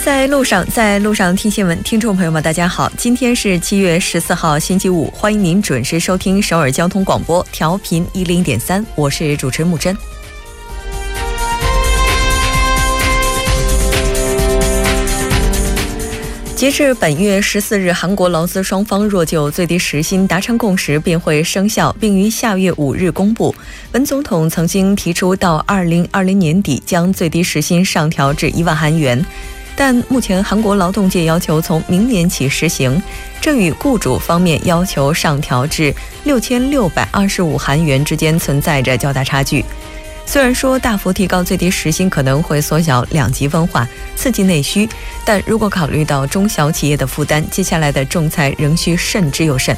在路上，在路上听新闻，听众朋友们，大家好，今天是七月十四号，星期五，欢迎您准时收听首尔交通广播，调频一零点三，我是主持木真。截至本月十四日，韩国劳资双方若就最低时薪达成共识，便会生效，并于下月五日公布。文总统曾经提出到二零二零年底将最低时薪上调至一万韩元，但目前韩国劳动界要求从明年起实行，这与雇主方面要求上调至六千六百二十五韩元之间存在着较大差距。虽然说大幅提高最低时薪可能会缩小两极分化、刺激内需，但如果考虑到中小企业的负担，接下来的仲裁仍需慎之又慎。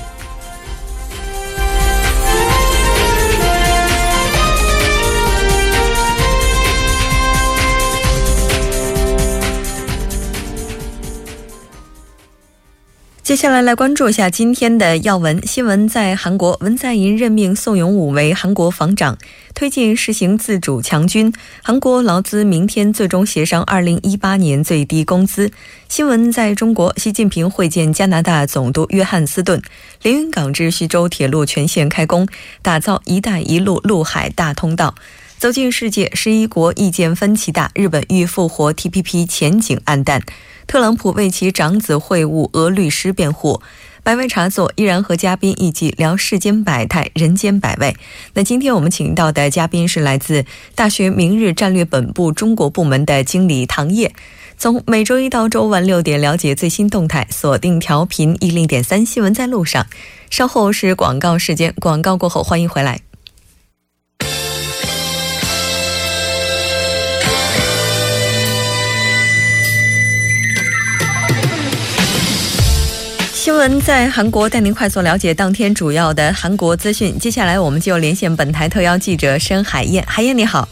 接下来来关注一下今天的要闻新闻。在韩国，文在寅任命宋永武为韩国防长，推进实行自主强军。韩国劳资明天最终协商二零一八年最低工资。新闻在中国，习近平会见加拿大总督约翰斯顿，连云港至徐州铁路全线开工，打造“一带一路”陆海大通道。走进世界，十一国意见分歧大，日本欲复活 TPP 前景暗淡。特朗普为其长子会晤俄律师辩护，百味茶座依然和嘉宾一起聊世间百态、人间百味。那今天我们请到的嘉宾是来自大学明日战略本部中国部门的经理唐烨。从每周一到周五晚六点了解最新动态，锁定调频一零点三新闻在路上。稍后是广告时间，广告过后欢迎回来。新闻在韩国，带您快速了解当天主要的韩国资讯。接下来，我们就连线本台特邀记者申海燕。海燕，你好。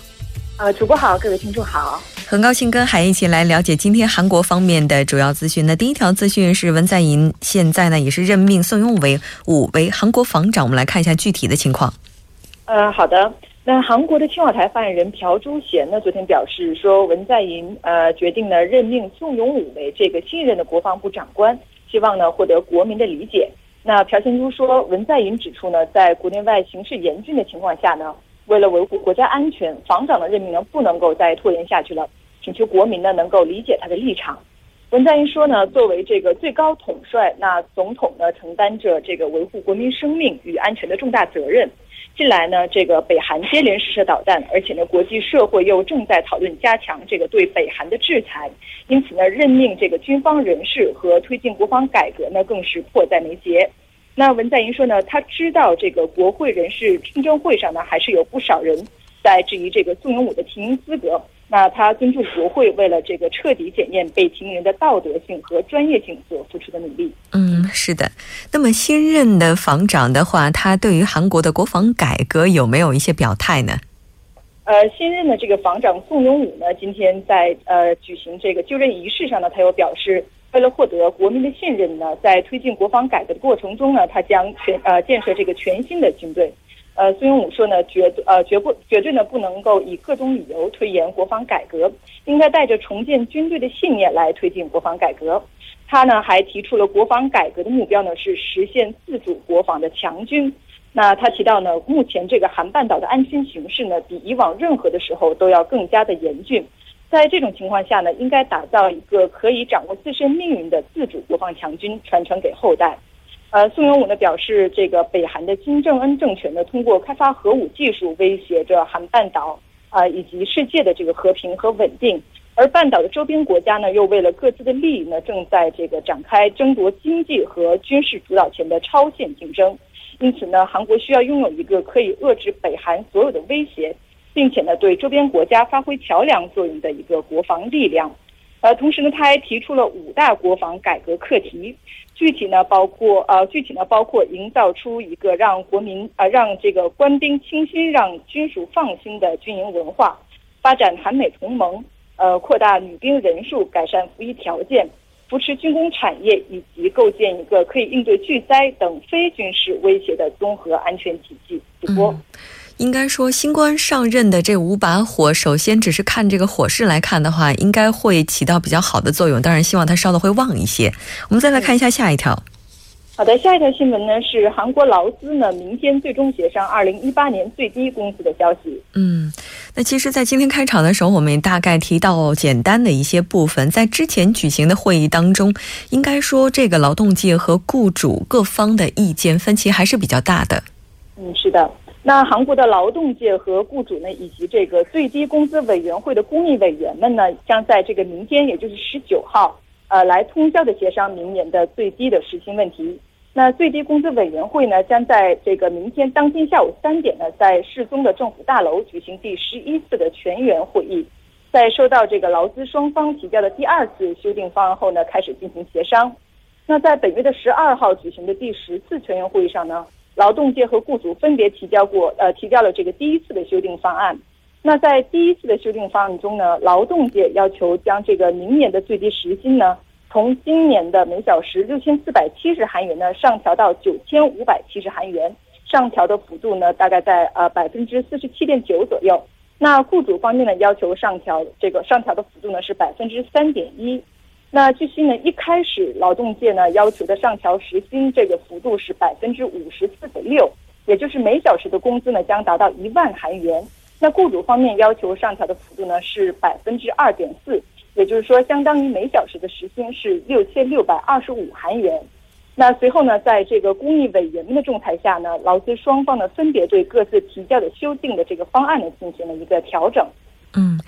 呃，主播好，各位听众好。很高兴跟海燕一起来了解今天韩国方面的主要资讯。那第一条资讯是文在寅现在呢也是任命宋永为武为韩国防长。我们来看一下具体的情况。呃，好的。那韩国的青瓦台发言人朴珠贤呢昨天表示说，文在寅呃决定呢任命宋永武为这个新任的国防部长官。希望呢获得国民的理解。那朴贤珠说，文在寅指出呢，在国内外形势严峻的情况下呢，为了维护国家安全，防长的任命呢不能够再拖延下去了，请求国民呢能够理解他的立场。文在寅说呢，作为这个最高统帅，那总统呢承担着这个维护国民生命与安全的重大责任。近来呢，这个北韩接连试射导弹，而且呢，国际社会又正在讨论加强这个对北韩的制裁，因此呢，任命这个军方人士和推进国防改革呢，更是迫在眉睫。那文在寅说呢，他知道这个国会人事听证会上呢，还是有不少人在质疑这个宋永武的提名资格。那他尊重国会为了这个彻底检验被提名人的道德性和专业性所付出的努力。嗯，是的。那么新任的防长的话，他对于韩国的国防改革有没有一些表态呢？呃，新任的这个防长宋永武呢，今天在呃举行这个就任仪式上呢，他又表示，为了获得国民的信任呢，在推进国防改革的过程中呢，他将全呃建设这个全新的军队。呃，孙永武说呢，绝呃绝不绝对呢不能够以各种理由推延国防改革，应该带着重建军队的信念来推进国防改革。他呢还提出了国防改革的目标呢是实现自主国防的强军。那他提到呢，目前这个韩半岛的安全形势呢比以往任何的时候都要更加的严峻，在这种情况下呢，应该打造一个可以掌握自身命运的自主国防强军，传承给后代。呃，宋永武呢表示，这个北韩的金正恩政权呢，通过开发核武技术威胁着韩半岛啊以及世界的这个和平和稳定，而半岛的周边国家呢，又为了各自的利益呢，正在这个展开争夺经济和军事主导权的超限竞争。因此呢，韩国需要拥有一个可以遏制北韩所有的威胁，并且呢，对周边国家发挥桥梁作用的一个国防力量。呃，同时呢，他还提出了五大国防改革课题。具体呢，包括呃，具体呢，包括营造出一个让国民呃，让这个官兵倾心、让军属放心的军营文化，发展韩美同盟，呃，扩大女兵人数，改善服役条件，扶持军工产业，以及构建一个可以应对巨灾等非军事威胁的综合安全体系。主播。应该说，新官上任的这五把火，首先只是看这个火势来看的话，应该会起到比较好的作用。当然，希望它烧的会旺一些。我们再来看一下下一条。好的，下一条新闻呢是韩国劳资呢明天最终协商二零一八年最低工资的消息。嗯，那其实，在今天开场的时候，我们也大概提到简单的一些部分。在之前举行的会议当中，应该说这个劳动界和雇主各方的意见分歧还是比较大的。嗯，是的。那韩国的劳动界和雇主呢，以及这个最低工资委员会的公益委员们呢，将在这个明天，也就是十九号，呃，来通宵的协商明年的最低的时薪问题。那最低工资委员会呢，将在这个明天当天下午三点呢，在世宗的政府大楼举行第十一次的全员会议，在收到这个劳资双方提交的第二次修订方案后呢，开始进行协商。那在本月的十二号举行的第十次全员会议上呢，劳动界和雇主分别提交过呃提交了这个第一次的修订方案。那在第一次的修订方案中呢，劳动界要求将这个明年的最低时薪呢。从今年的每小时六千四百七十韩元呢，上调到九千五百七十韩元，上调的幅度呢，大概在呃百分之四十七点九左右。那雇主方面呢，要求上调这个上调的幅度呢是百分之三点一。那据悉呢，一开始劳动界呢要求的上调时薪这个幅度是百分之五十四点六，也就是每小时的工资呢将达到一万韩元。那雇主方面要求上调的幅度呢是百分之二点四。也就是说，相当于每小时的时薪是六千六百二十五韩元。那随后呢，在这个公益委员们的仲裁下呢，劳资双方呢分别对各自提交的修订的这个方案呢进行了一个调整。嗯。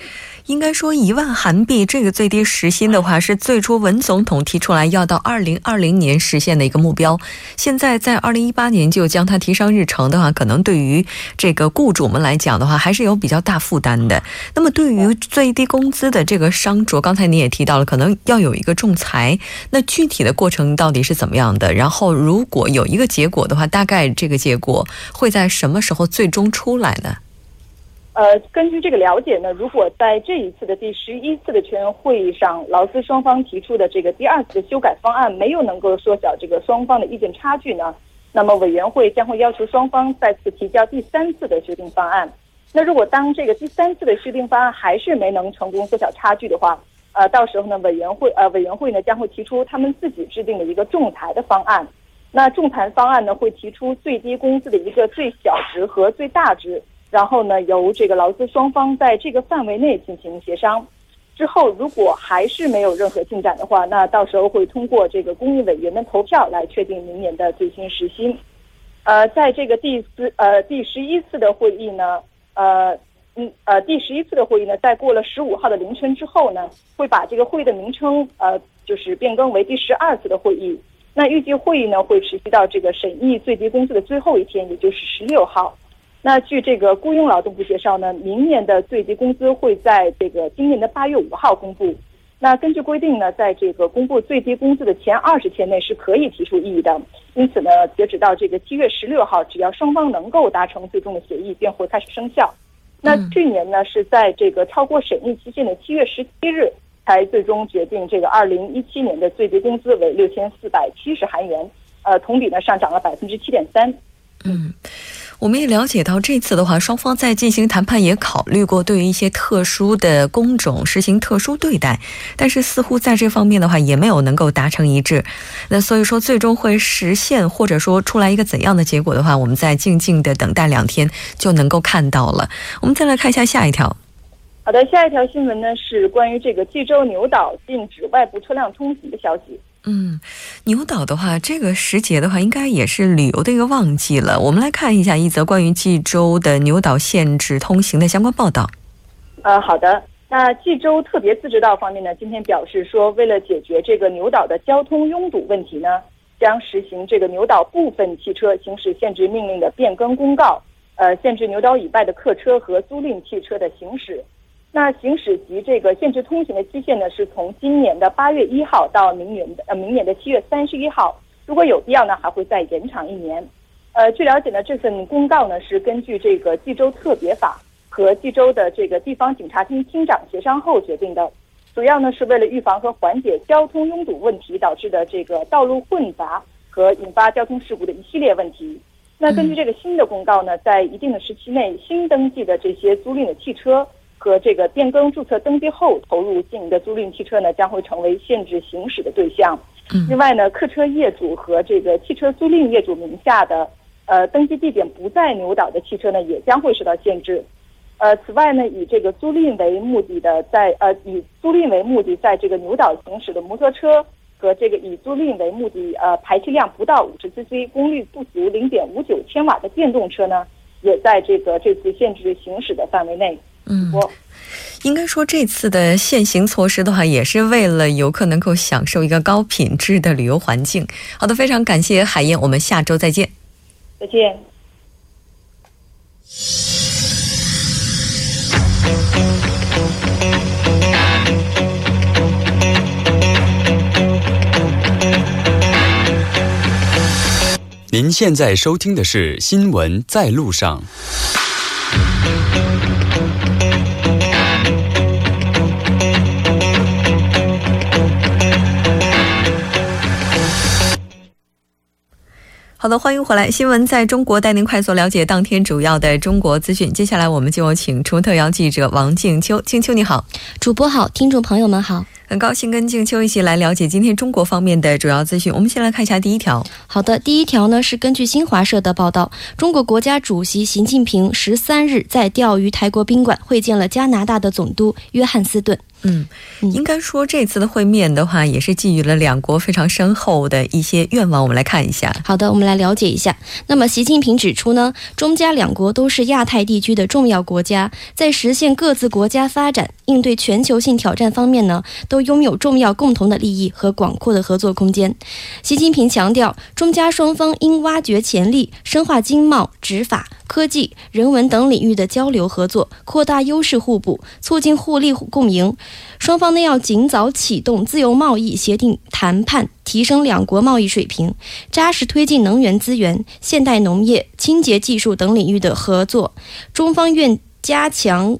应该说，一万韩币这个最低时薪的话，是最初文总统提出来要到二零二零年实现的一个目标。现在在二零一八年就将它提上日程的话，可能对于这个雇主们来讲的话，还是有比较大负担的。那么，对于最低工资的这个商酌，刚才你也提到了，可能要有一个仲裁。那具体的过程到底是怎么样的？然后，如果有一个结果的话，大概这个结果会在什么时候最终出来呢？呃，根据这个了解呢，如果在这一次的第十一次的全员会议上，劳资双方提出的这个第二次的修改方案没有能够缩小这个双方的意见差距呢，那么委员会将会要求双方再次提交第三次的修订方案。那如果当这个第三次的修订方案还是没能成功缩小差距的话，呃，到时候呢，委员会呃委员会呢将会提出他们自己制定的一个仲裁的方案。那仲裁方案呢会提出最低工资的一个最小值和最大值。然后呢，由这个劳资双方在这个范围内进行协商，之后如果还是没有任何进展的话，那到时候会通过这个公益委员的投票来确定明年的最新时薪。呃，在这个第四呃第十一次的会议呢，呃嗯呃第十一次的会议呢，在过了十五号的凌晨之后呢，会把这个会议的名称呃就是变更为第十二次的会议。那预计会议呢会持续到这个审议最低工资的最后一天，也就是十六号。那据这个雇佣劳动部介绍呢，明年的最低工资会在这个今年的八月五号公布。那根据规定呢，在这个公布最低工资的前二十天内是可以提出异议的。因此呢，截止到这个七月十六号，只要双方能够达成最终的协议，便会开始生效。那去年呢，是在这个超过审议期限的七月十七日，才最终决定这个二零一七年的最低工资为六千四百七十韩元，呃，同比呢上涨了百分之七点三。嗯。我们也了解到，这次的话，双方在进行谈判也考虑过对于一些特殊的工种实行特殊对待，但是似乎在这方面的话也没有能够达成一致。那所以说，最终会实现或者说出来一个怎样的结果的话，我们再静静的等待两天就能够看到了。我们再来看一下下一条。好的，下一条新闻呢是关于这个济州牛岛禁止外部车辆通行的消息。嗯，牛岛的话，这个时节的话，应该也是旅游的一个旺季了。我们来看一下一则关于济州的牛岛限制通行的相关报道。呃，好的。那济州特别自治道方面呢，今天表示说，为了解决这个牛岛的交通拥堵问题呢，将实行这个牛岛部分汽车行驶限制命令的变更公告，呃，限制牛岛以外的客车和租赁汽车的行驶。那行驶及这个限制通行的期限呢，是从今年的八月一号到明年的呃明年的七月三十一号。如果有必要呢，还会再延长一年。呃，据了解呢，这份公告呢是根据这个冀州特别法和冀州的这个地方警察厅厅长协商后决定的，主要呢是为了预防和缓解交通拥堵问题导致的这个道路混杂和引发交通事故的一系列问题。那根据这个新的公告呢，在一定的时期内，新登记的这些租赁的汽车和这个变更注册登记后投入经营的租赁汽车呢，将会成为限制行驶的对象。另外呢，客车业主和这个汽车租赁业主名下的呃登记地点不在牛岛的汽车呢，也将会受到限制。呃，此外呢，以这个租赁为目的的，在呃以租赁为目的在这个牛岛行驶的摩托车。和这个以租赁为目的，呃，排气量不到五十 cc、功率不足零点五九千瓦的电动车呢，也在这个这次限制行驶的范围内。嗯，应该说这次的限行措施的话，也是为了游客能够享受一个高品质的旅游环境。好的，非常感谢海燕，我们下周再见。再见。您现在收听的是《新闻在路上》。好的，欢迎回来，《新闻在中国》带您快速了解当天主要的中国资讯。接下来，我们就有请出特邀记者王静秋。静秋，你好，主播好，听众朋友们好。很高兴跟静秋一起来了解今天中国方面的主要资讯。我们先来看一下第一条。好的，第一条呢是根据新华社的报道，中国国家主席习近平十三日在钓鱼台国宾馆会见了加拿大的总督约翰斯顿。嗯，应该说这次的会面的话，也是寄予了两国非常深厚的一些愿望。我们来看一下。好的，我们来了解一下。那么，习近平指出呢，中加两国都是亚太地区的重要国家，在实现各自国家发展、应对全球性挑战方面呢，都拥有重要共同的利益和广阔的合作空间。习近平强调，中加双方应挖掘潜力，深化经贸、执法。科技、人文等领域的交流合作，扩大优势互补，促进互利共赢。双方呢要尽早启动自由贸易协定谈判，提升两国贸易水平，扎实推进能源资源、现代农业、清洁技术等领域的合作。中方愿加强。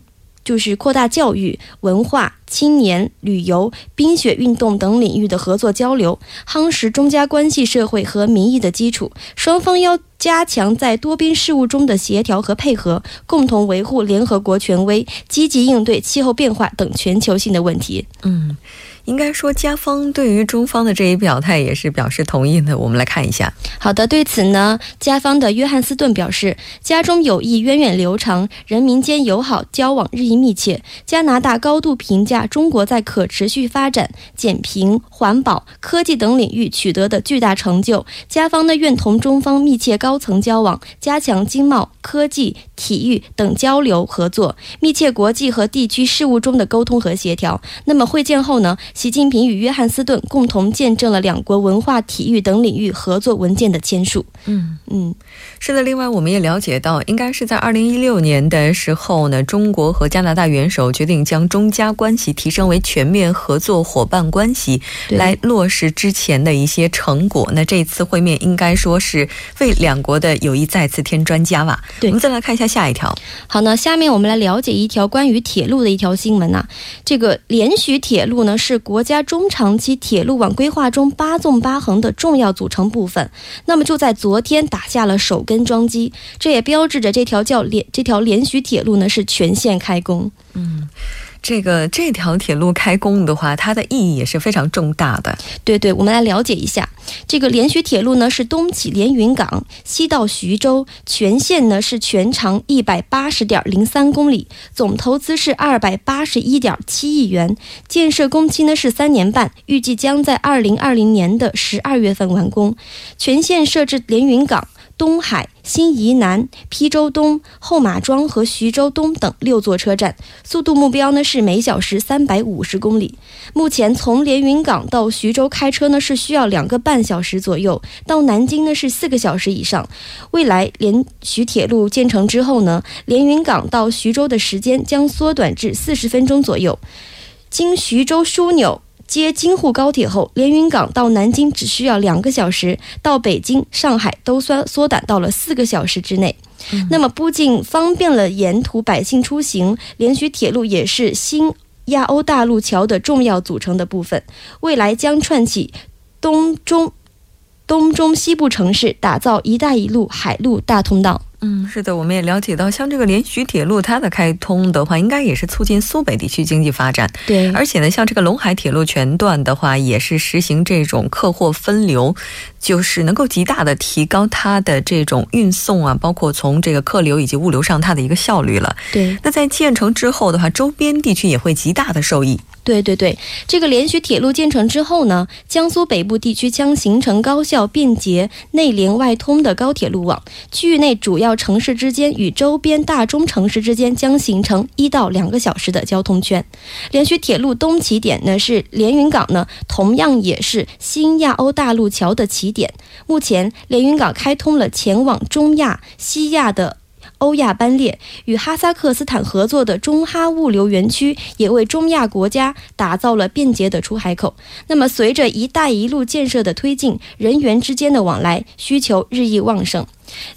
就是扩大教育、文化、青年、旅游、冰雪运动等领域的合作交流，夯实中加关系社会和民意的基础。双方要加强在多边事务中的协调和配合，共同维护联合国权威，积极应对气候变化等全球性的问题。嗯。应该说，加方对于中方的这一表态也是表示同意的。我们来看一下。好的，对此呢，加方的约翰斯顿表示，加中友谊源远流长，人民间友好交往日益密切。加拿大高度评价中国在可持续发展、减贫、环保、科技等领域取得的巨大成就。加方呢，愿同中方密切高层交往，加强经贸、科技、体育等交流合作，密切国际和地区事务中的沟通和协调。那么会见后呢？习近平与约翰斯顿共同见证了两国文化、体育等领域合作文件的签署。嗯嗯，是的。另外，我们也了解到，应该是在二零一六年的时候呢，中国和加拿大元首决定将中加关系提升为全面合作伙伴关系，来落实之前的一些成果。那这次会面应该说是为两国的友谊再次添砖加瓦。对，我们再来看一下下一条。好，那下面我们来了解一条关于铁路的一条新闻呐。这个连续铁路呢是。国家中长期铁路网规划中八纵八横的重要组成部分，那么就在昨天打下了首根桩基，这也标志着这条叫连这条连续铁路呢是全线开工。嗯。这个这条铁路开工的话，它的意义也是非常重大的。对对，我们来了解一下，这个连续铁路呢是东起连云港，西到徐州，全线呢是全长一百八十点零三公里，总投资是二百八十一点七亿元，建设工期呢是三年半，预计将在二零二零年的十二月份完工。全线设置连云港。东海、新沂南、邳州东、后马庄和徐州东等六座车站，速度目标呢是每小时三百五十公里。目前从连云港到徐州开车呢是需要两个半小时左右，到南京呢是四个小时以上。未来连徐铁路建成之后呢，连云港到徐州的时间将缩短至四十分钟左右。经徐州枢纽。接京沪高铁后，连云港到南京只需要两个小时，到北京、上海都缩缩短到了四个小时之内。那么，不仅方便了沿途百姓出行，连徐铁路也是新亚欧大陆桥的重要组成的部分，未来将串起东中。东中西部城市，打造“一带一路”海陆大通道。嗯，是的，我们也了解到，像这个连徐铁路，它的开通的话，应该也是促进苏北地区经济发展。对，而且呢，像这个陇海铁路全段的话，也是实行这种客货分流，就是能够极大的提高它的这种运送啊，包括从这个客流以及物流上它的一个效率了。对，那在建成之后的话，周边地区也会极大的受益。对对对，这个连续铁路建成之后呢，江苏北部地区将形成高效、便捷、内连外通的高铁路网，区域内主要城市之间与周边大中城市之间将形成一到两个小时的交通圈。连续铁路东起点呢是连云港呢，同样也是新亚欧大陆桥的起起点。目前，连云港开通了前往中亚、西亚的。欧亚班列与哈萨克斯坦合作的中哈物流园区，也为中亚国家打造了便捷的出海口。那么，随着“一带一路”建设的推进，人员之间的往来需求日益旺盛。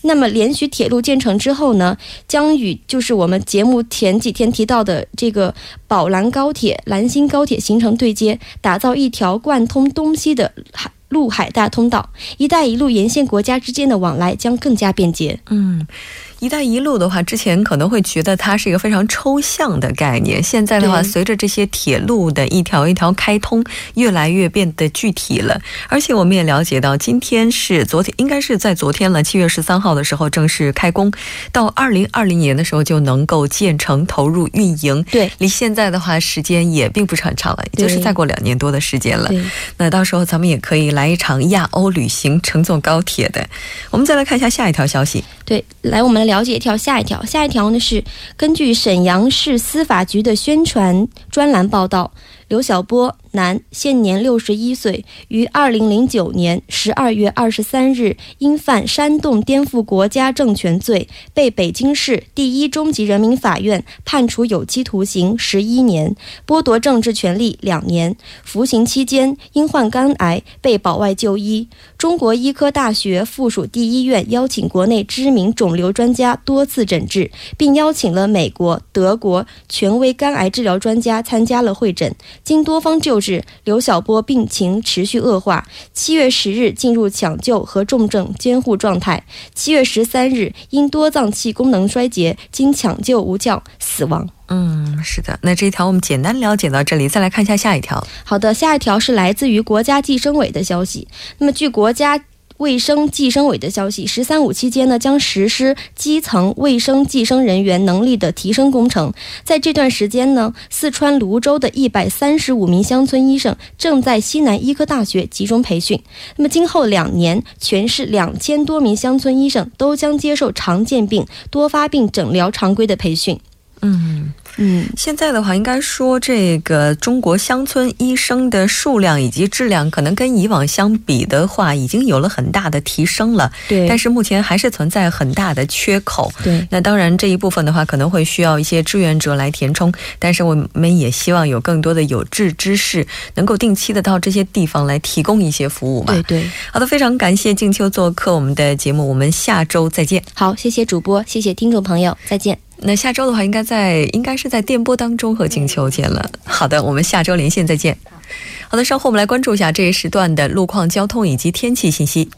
那么，连续铁路建成之后呢，将与就是我们节目前几天提到的这个宝兰高铁、兰新高铁形成对接，打造一条贯通东西的海陆海大通道。“一带一路”沿线国家之间的往来将更加便捷。嗯。“一带一路”的话，之前可能会觉得它是一个非常抽象的概念。现在的话，随着这些铁路的一条一条开通，越来越变得具体了。而且我们也了解到，今天是昨天，应该是在昨天了，七月十三号的时候正式开工，到二零二零年的时候就能够建成投入运营。对，离现在的话时间也并不是很长了，也就是再过两年多的时间了。那到时候咱们也可以来一场亚欧旅行，乘坐高铁的。我们再来看一下下一条消息。对，来我们来了解跳下一条，下一条呢是根据沈阳市司法局的宣传专栏报道。刘晓波，男，现年六十一岁，于二零零九年十二月二十三日因犯煽动颠覆国家政权罪，被北京市第一中级人民法院判处有期徒刑十一年，剥夺政治权利两年。服刑期间因患肝癌被保外就医。中国医科大学附属第一医院邀请国内知名肿瘤专家多次诊治，并邀请了美国、德国权威肝癌治疗专家参加了会诊。经多方救治，刘晓波病情持续恶化。七月十日进入抢救和重症监护状态。七月十三日因多脏器功能衰竭，经抢救无效死亡。嗯，是的。那这一条我们简单了解到这里，再来看一下下一条。好的，下一条是来自于国家计生委的消息。那么据国家。卫生计生委的消息，“十三五”期间呢，将实施基层卫生计生人员能力的提升工程。在这段时间呢，四川泸州的一百三十五名乡村医生正在西南医科大学集中培训。那么，今后两年，全市两千多名乡村医生都将接受常见病、多发病诊疗常规的培训。嗯。嗯，现在的话，应该说这个中国乡村医生的数量以及质量，可能跟以往相比的话，已经有了很大的提升了。对，但是目前还是存在很大的缺口。对，那当然这一部分的话，可能会需要一些志愿者来填充。但是我们也希望有更多的有志之士，能够定期的到这些地方来提供一些服务嘛。对对，好的，非常感谢静秋做客我们的节目，我们下周再见。好，谢谢主播，谢谢听众朋友，再见。那下周的话，应该在应该是在电波当中和静秋见了。好的，我们下周连线再见。好的，稍后我们来关注一下这一时段的路况、交通以及天气信息。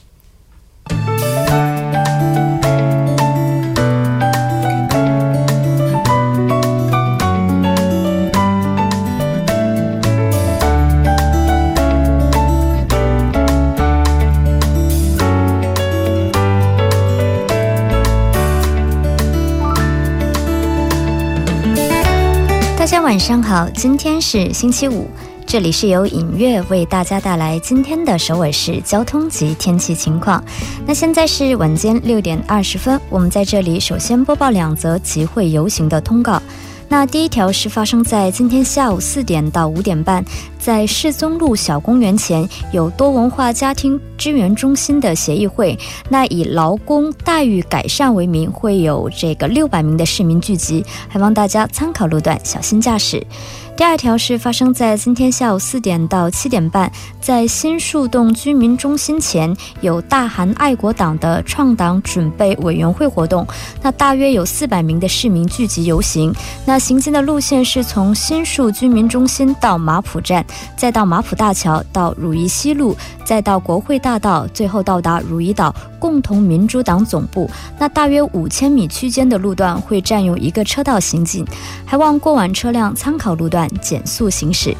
晚上好，今天是星期五，这里是由影月为大家带来今天的首尔市交通及天气情况。那现在是晚间六点二十分，我们在这里首先播报两则集会游行的通告。那第一条是发生在今天下午四点到五点半，在世宗路小公园前有多文化家庭支援中心的协议会，那以劳工待遇改善为名，会有这个六百名的市民聚集，还望大家参考路段，小心驾驶。第二条是发生在今天下午四点到七点半，在新树洞居民中心前有大韩爱国党的创党准备委员会活动，那大约有四百名的市民聚集游行。那行进的路线是从新树居民中心到马浦站，再到马浦大桥，到汝宜西路，再到国会大道，最后到达汝宜岛共同民主党总部。那大约五千米区间的路段会占用一个车道行进，还望过往车辆参考路段减速行驶。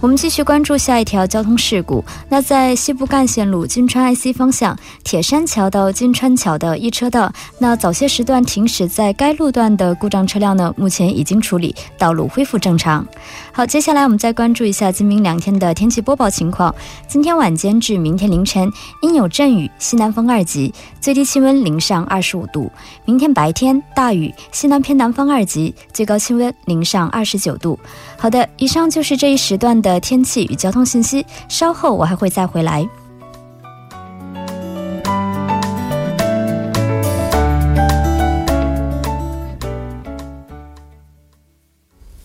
我们继续关注下一条交通事故。那在西部干线路金川 IC 方向，铁山桥到金川桥的一车道，那早些时段停驶在该路段的故障车辆呢，目前已经处理，道路恢复正常。好，接下来我们再关注一下今明两天的天气播报情况。今天晚间至明天凌晨阴有阵雨，西南风二级，最低气温零上二十五度。明天白天大雨，西南偏南风二级，最高气温零上二十九度。好的，以上就是这一时段的天气与交通信息。稍后我还会再回来。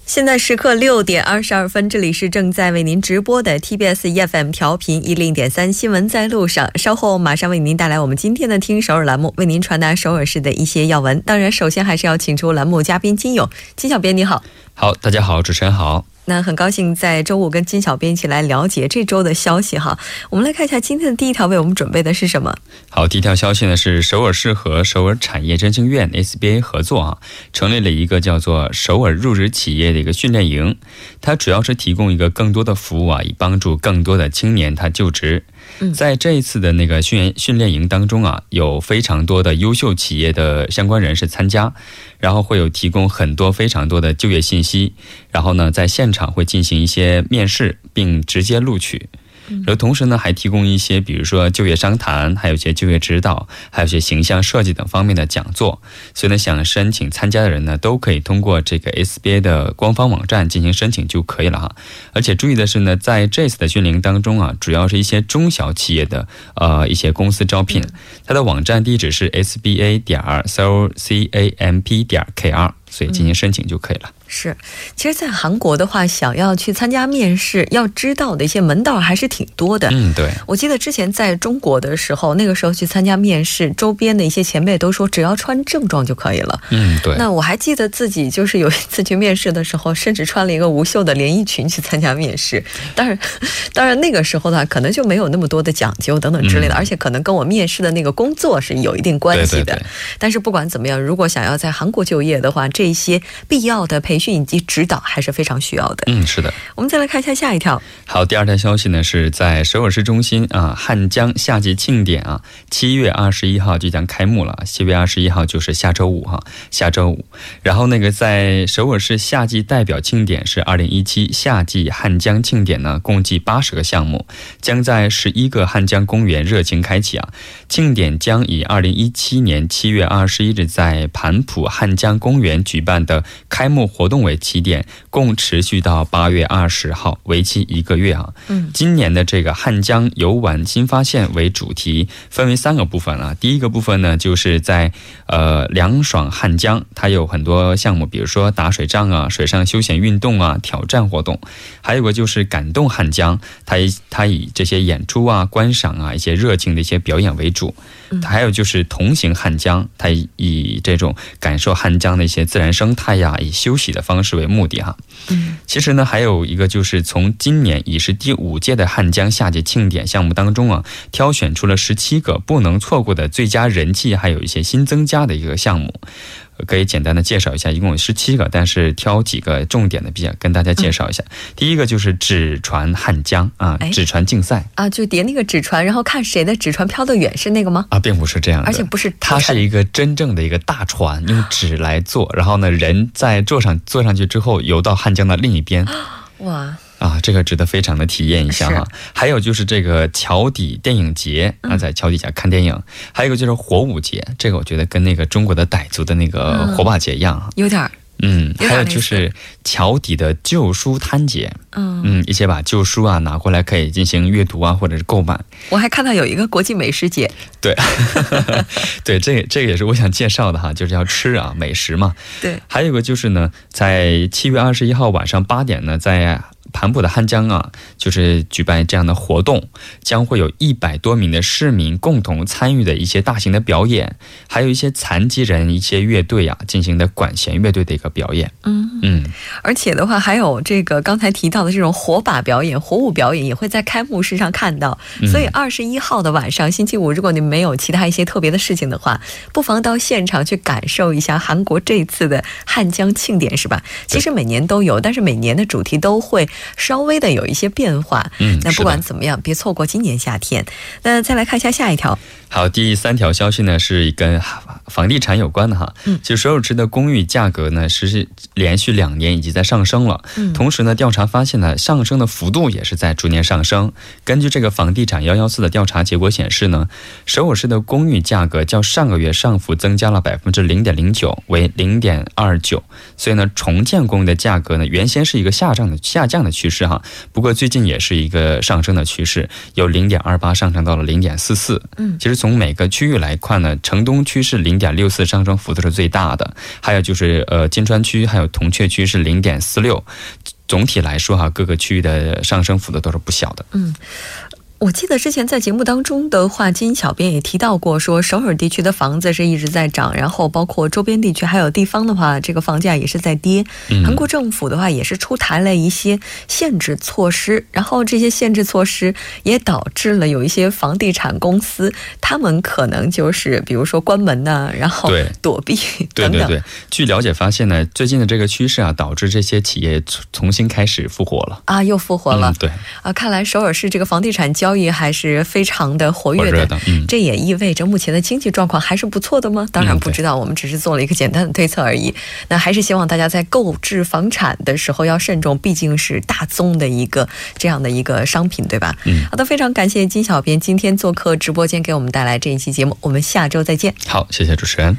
现在时刻六点二十二分，这里是正在为您直播的 TBS EFM 调频一零点三新闻在路上。稍后马上为您带来我们今天的听首尔栏目，为您传达首尔市的一些要闻。当然，首先还是要请出栏目嘉宾金勇金小编，你好。好，大家好，主持人好。那很高兴在周五跟金小编一起来了解这周的消息哈。我们来看一下今天的第一条为我们准备的是什么？好，第一条消息呢是首尔市和首尔产业振兴院 SBA 合作啊，成立了一个叫做首尔入职企业的一个训练营，它主要是提供一个更多的服务啊，以帮助更多的青年他就职。在这一次的那个训练训练营当中啊，有非常多的优秀企业的相关人士参加，然后会有提供很多非常多的就业信息，然后呢，在现场会进行一些面试，并直接录取。而同时呢，还提供一些，比如说就业商谈，还有一些就业指导，还有一些形象设计等方面的讲座。所以呢，想申请参加的人呢，都可以通过这个 SBA 的官方网站进行申请就可以了哈。而且注意的是呢，在这次的训练当中啊，主要是一些中小企业的呃一些公司招聘，它的网站地址是 SBA 点 s o c a m p 点 k r，所以进行申请就可以了。是，其实，在韩国的话，想要去参加面试，要知道的一些门道还是挺多的。嗯，对。我记得之前在中国的时候，那个时候去参加面试，周边的一些前辈都说，只要穿正装就可以了。嗯，对。那我还记得自己就是有一次去面试的时候，甚至穿了一个无袖的连衣裙去参加面试。当然，当然那个时候呢，可能就没有那么多的讲究等等之类的，而且可能跟我面试的那个工作是有一定关系的。对对对。但是不管怎么样，如果想要在韩国就业的话，这些必要的培训以及指导还是非常需要的。嗯，是的。我们再来看一下下一条。好，第二条消息呢是在首尔市中心啊，汉江夏季庆典啊，七月二十一号即将开幕了。七月二十一号就是下周五哈，下周五。然后那个在首尔市夏季代表庆典是二零一七夏季汉江庆典呢，共计八十个项目，将在十一个汉江公园热情开启啊。庆典将以二零一七年七月二十一日在盘浦汉江公园举办的开幕活动为起点，共持续到八月二十号，为期一个月啊。嗯，今年的这个汉江游玩新发现为主题，分为三个部分啊。第一个部分呢，就是在呃凉爽汉江，它有很多项目，比如说打水仗啊、水上休闲运动啊、挑战活动。还有个就是感动汉江，它以它以这些演出啊、观赏啊、一些热情的一些表演为主。还有就是同行汉江，它以这种感受汉江的一些自然生态呀，以休息的方式为目的哈。嗯，其实呢，还有一个就是从今年已是第五届的汉江夏季庆典项目当中啊，挑选出了十七个不能错过的最佳人气，还有一些新增加的一个项目。可以简单的介绍一下，一共有十七个，但是挑几个重点的比较跟大家介绍一下。第一个就是纸船汉江啊，纸船竞赛啊，就叠那个纸船，然后看谁的纸船飘得远，是那个吗？啊，并不是这样的，而且不是，它是一个真正的一个大船，用纸来做，然后呢，人在坐上坐上去之后，游到汉江的另一边。哇！啊，这个值得非常的体验一下哈。还有就是这个桥底电影节啊，在桥底下看电影。还有一个就是火舞节，这个我觉得跟那个中国的傣族的那个火把节一样，有点儿。嗯，还有就是桥底的旧书摊节，嗯。嗯，一些把旧书啊拿过来可以进行阅读啊，或者是购买。我还看到有一个国际美食节，对，对，这这个也是我想介绍的哈，就是要吃啊，美食嘛。对，还有一个就是呢，在七月二十一号晚上八点呢，在盘浦的汉江啊，就是举办这样的活动，将会有一百多名的市民共同参与的一些大型的表演，还有一些残疾人一些乐队啊进行的管弦乐队的一个表演。嗯嗯，而且的话，还有这个刚才提到的这种火把表演、火舞表演，也会在开幕式上看到。所以二十一号的晚上，星期五，如果你没有其他一些特别的事情的话，不妨到现场去感受一下韩国这次的汉江庆典，是吧？其实每年都有，但是每年的主题都会稍微的有一些变化。嗯，那不管怎么样，别错过今年夏天。那再来看一下下一条。好，第三条消息呢是跟房地产有关的哈。嗯，就所有制的公寓价格呢，是连续两年已经在上升了。嗯，同时呢，调查发现呢，上升的幅度也是在逐年上升。根据这个房地产幺幺四的调查结果显示呢，首尔市的公寓价格较上个月上浮增加了百分之零点零九，为零点二九。所以呢，重建公寓的价格呢，原先是一个下降的下降的趋势哈，不过最近也是一个上升的趋势，由零点二八上升到了零点四四。嗯，其实。从每个区域来看呢，城东区是零点六四，上升幅度是最大的。还有就是呃，金川区还有铜雀区是零点四六。总体来说哈，各个区域的上升幅度都是不小的。嗯。我记得之前在节目当中的话，金小编也提到过，说首尔地区的房子是一直在涨，然后包括周边地区还有地方的话，这个房价也是在跌。韩国政府的话也是出台了一些限制措施，然后这些限制措施也导致了有一些房地产公司，他们可能就是比如说关门呢，然后躲避等等。对对对，据了解发现呢，最近的这个趋势啊，导致这些企业重新开始复活了啊，又复活了。对啊，看来首尔市这个房地产交交易还是非常的活跃的，这也意味着目前的经济状况还是不错的吗？当然不知道，我们只是做了一个简单的推测而已。那还是希望大家在购置房产的时候要慎重，毕竟是大宗的一个这样的一个商品，对吧？嗯，好的，非常感谢金小编今天做客直播间给我们带来这一期节目，我们下周再见。好，谢谢主持人。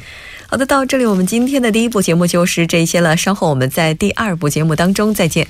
好的，到这里我们今天的第一部节目就是这些了，稍后我们在第二部节目当中再见。